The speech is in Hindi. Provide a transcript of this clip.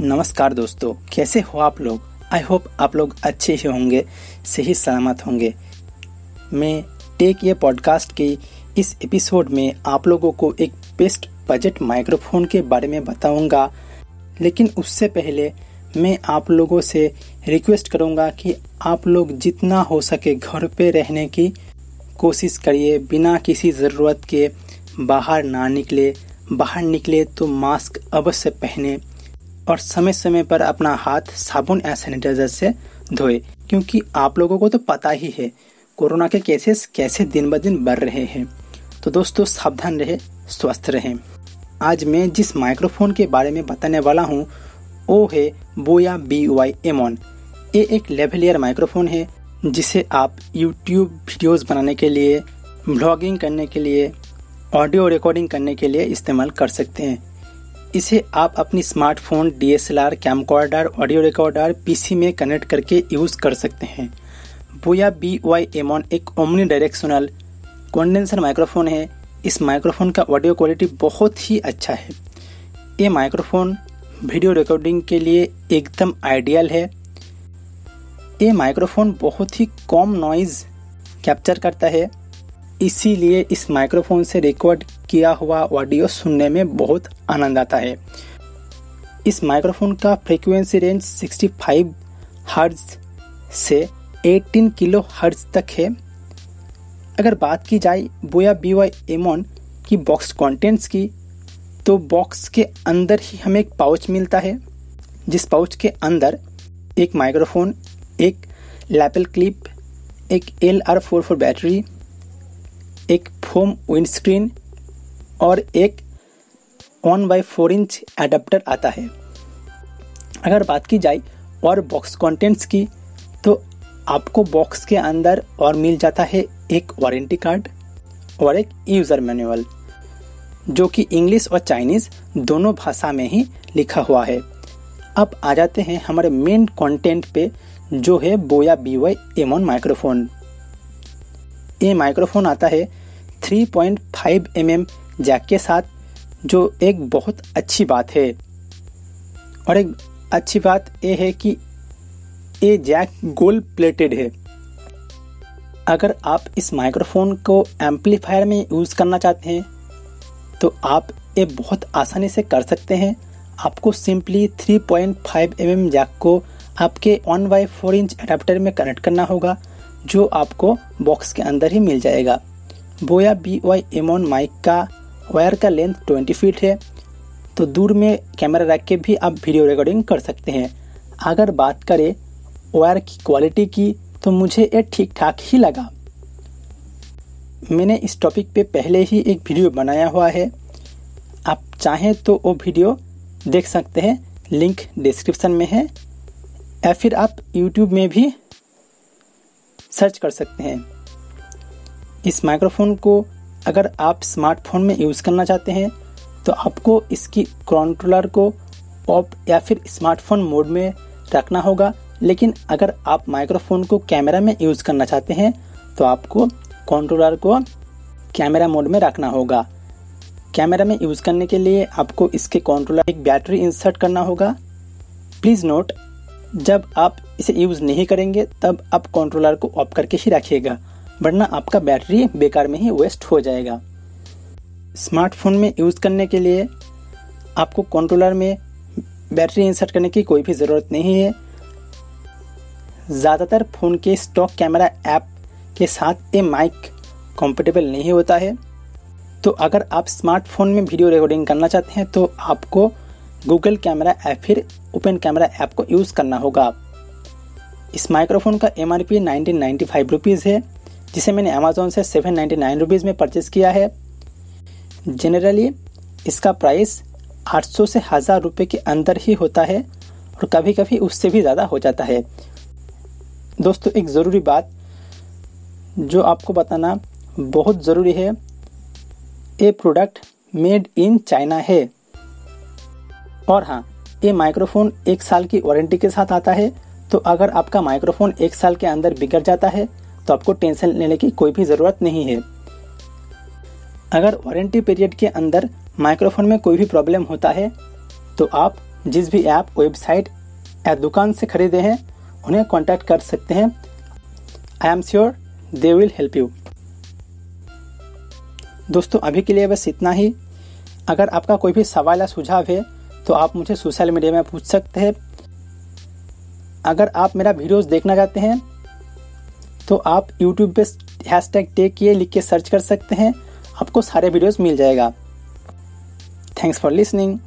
नमस्कार दोस्तों, कैसे हो आप लोग? आई होप आप लोग अच्छे ही होंगे, सही सलामत होंगे। मैं टेक ये पॉडकास्ट के इस एपिसोड में आप लोगों को एक बेस्ट बजट माइक्रोफोन के बारे में बताऊँगा। लेकिन उससे पहले मैं आप लोगों से रिक्वेस्ट करूँगा कि आप लोग जितना हो सके घर पे रहने की कोशिश करिए, बिना किसी ज़रूरत के बाहर ना निकले। बाहर निकले तो मास्क अवश्य पहने। और समय समय पर अपना हाथ साबुन या सैनिटाइजर से धोए। क्योंकि आप लोगों को तो पता ही है, कोरोना के केसेस कैसे दिन ब दिन बढ़ रहे हैं। तो दोस्तों, सावधान रहे, स्वस्थ रहें। आज मैं जिस माइक्रोफोन के बारे में बताने वाला हूँ, वो है बोया बी वाई एमोन ये एक लेवलियर माइक्रोफोन है, जिसे आप यूट्यूब वीडियोस बनाने के लिए ब्लॉगिंग करने के लिए ऑडियो रिकॉर्डिंग करने के लिए इस्तेमाल कर सकते हैं। इसे आप अपनी smartphone, DSLR camcorder audio recorder, PC में कनेक्ट करके यूज़ कर सकते हैं। बोया बी वाई एमॉन एक ओमनी डायरेक्शनल कॉन्डेंसर माइक्रोफोन है। इस माइक्रोफोन का ऑडियो क्वालिटी बहुत ही अच्छा है। ये माइक्रोफोन वीडियो रिकॉर्डिंग के लिए एकदम आइडियल है। ये माइक्रोफोन बहुत ही कम नॉइज़ कैप्चर करता है। इसीलिए इस माइक्रोफोन से रिकॉर्ड किया हुआ ऑडियो सुनने में बहुत आनंद आता है। इस माइक्रोफोन का फ्रीक्वेंसी रेंज 65 हर्ट्ज से 18 किलो हर्ज तक है। अगर बात की जाए बोया बी वाई एमोन की बॉक्स कंटेंट्स की तो बॉक्स के अंदर ही हमें एक पाउच मिलता है। जिस पाउच के अंदर एक माइक्रोफोन एक लैपल क्लिप एक L R four four battery एक फोम विंडस्क्रीन और एक one by four inch adapter आता है। अगर बात की जाए और बॉक्स कंटेंट्स की तो आपको बॉक्स के अंदर और मिल जाता है एक वारंटी कार्ड और एक यूज़र मैनुअल जो कि इंग्लिश और चाइनीज़ दोनों भाषा में ही लिखा हुआ है। अब आ जाते हैं हमारे मेन कंटेंट पे, जो है Boya B Y M one microphone ये माइक्रोफोन आता है 3.5 पॉइंट mm जैक के साथ, जो एक बहुत अच्छी बात है। और एक अच्छी बात यह है कि ये जैक गोल्ड प्लेटेड है। अगर आप इस माइक्रोफोन को एम्पलीफायर में यूज़ करना चाहते हैं तो आप ये बहुत आसानी से कर सकते हैं। आपको सिंपली 3.5 पॉइंट mm जैक को आपके one by four inch adapter में कनेक्ट करना होगा, जो आपको बॉक्स के अंदर ही मिल जाएगा। Boya B Y M one mic का वायर का लेंथ 20 फीट है तो दूर में कैमरा रख के भी आप वीडियो रिकॉर्डिंग कर सकते हैं। अगर बात करें वायर की क्वालिटी की तो मुझे ये ठीक ठाक ही लगा। मैंने इस टॉपिक पे पहले ही एक वीडियो बनाया हुआ है। आप चाहें तो वो वीडियो देख सकते हैं लिंक डिस्क्रिप्शन में है, या फिर आप यूट्यूब में भी सर्च कर सकते हैं। इस माइक्रोफोन को अगर आप स्मार्टफ़ोन में यूज़ करना चाहते हैं तो आपको इसकी कंट्रोलर को ऑफ़ या फिर स्मार्टफ़ोन मोड में रखना होगा। लेकिन अगर आप माइक्रोफोन को कैमरा में यूज़ करना चाहते हैं तो आपको कंट्रोलर को कैमरा मोड में रखना होगा। कैमरा में यूज़ करने के लिए आपको इसके कंट्रोलर एक बैटरी इंसर्ट करना होगा। प्लीज़ नोट जब आप इसे यूज़ नहीं करेंगे, तब आप कंट्रोलर को ऑफ़ करके ही रखिएगा। वरना आपका बैटरी बेकार में ही वेस्ट हो जाएगा। स्मार्टफ़ोन में यूज़ करने के लिए आपको कंट्रोलर में बैटरी इंसर्ट करने की कोई भी ज़रूरत नहीं है। ज़्यादातर फ़ोन के स्टॉक कैमरा ऐप के साथ ये माइक कंपेटेबल नहीं होता है। तो अगर आप स्मार्टफ़ोन में वीडियो रिकॉर्डिंग करना चाहते हैं तो आपको गूगल कैमरा ऐप फिर ओपन कैमरा ऐप को यूज़ करना होगा। इस माइक्रोफोन का M R P nineteen ninety five rupees है। जिसे मैंने अमेजोन से सेवन नाइन्टी नाइन रुपीज़ में परचेज़ किया है। जनरली इसका प्राइस 800 से हज़ार रुपये के अंदर ही होता है और कभी कभी उससे भी ज़्यादा हो जाता है। दोस्तों, एक ज़रूरी बात जो आपको बताना बहुत ज़रूरी है, ये प्रोडक्ट मेड इन चाइना है। और हाँ ये माइक्रोफोन एक साल की वारंटी के साथ आता है तो अगर आपका माइक्रोफोन एक साल के अंदर बिगड़ जाता है तो आपको टेंशन लेने की कोई भी ज़रूरत नहीं है। अगर वारंटी पीरियड के अंदर माइक्रोफोन में कोई भी प्रॉब्लम होता है तो आप जिस भी ऐप वेबसाइट या दुकान से खरीदे हैं, उन्हें कांटेक्ट कर सकते हैं। I am sure they will help you दोस्तों, अभी के लिए बस इतना ही। अगर आपका कोई भी सवाल या सुझाव है तो आप मुझे सोशल मीडिया में पूछ सकते हैं। अगर आप मेरा वीडियोस देखना चाहते हैं तो आप यूट्यूब पे हैश टैग टेक किए, लिख के सर्च कर सकते हैं। आपको सारे वीडियोस मिल जाएगा। Thanks for listening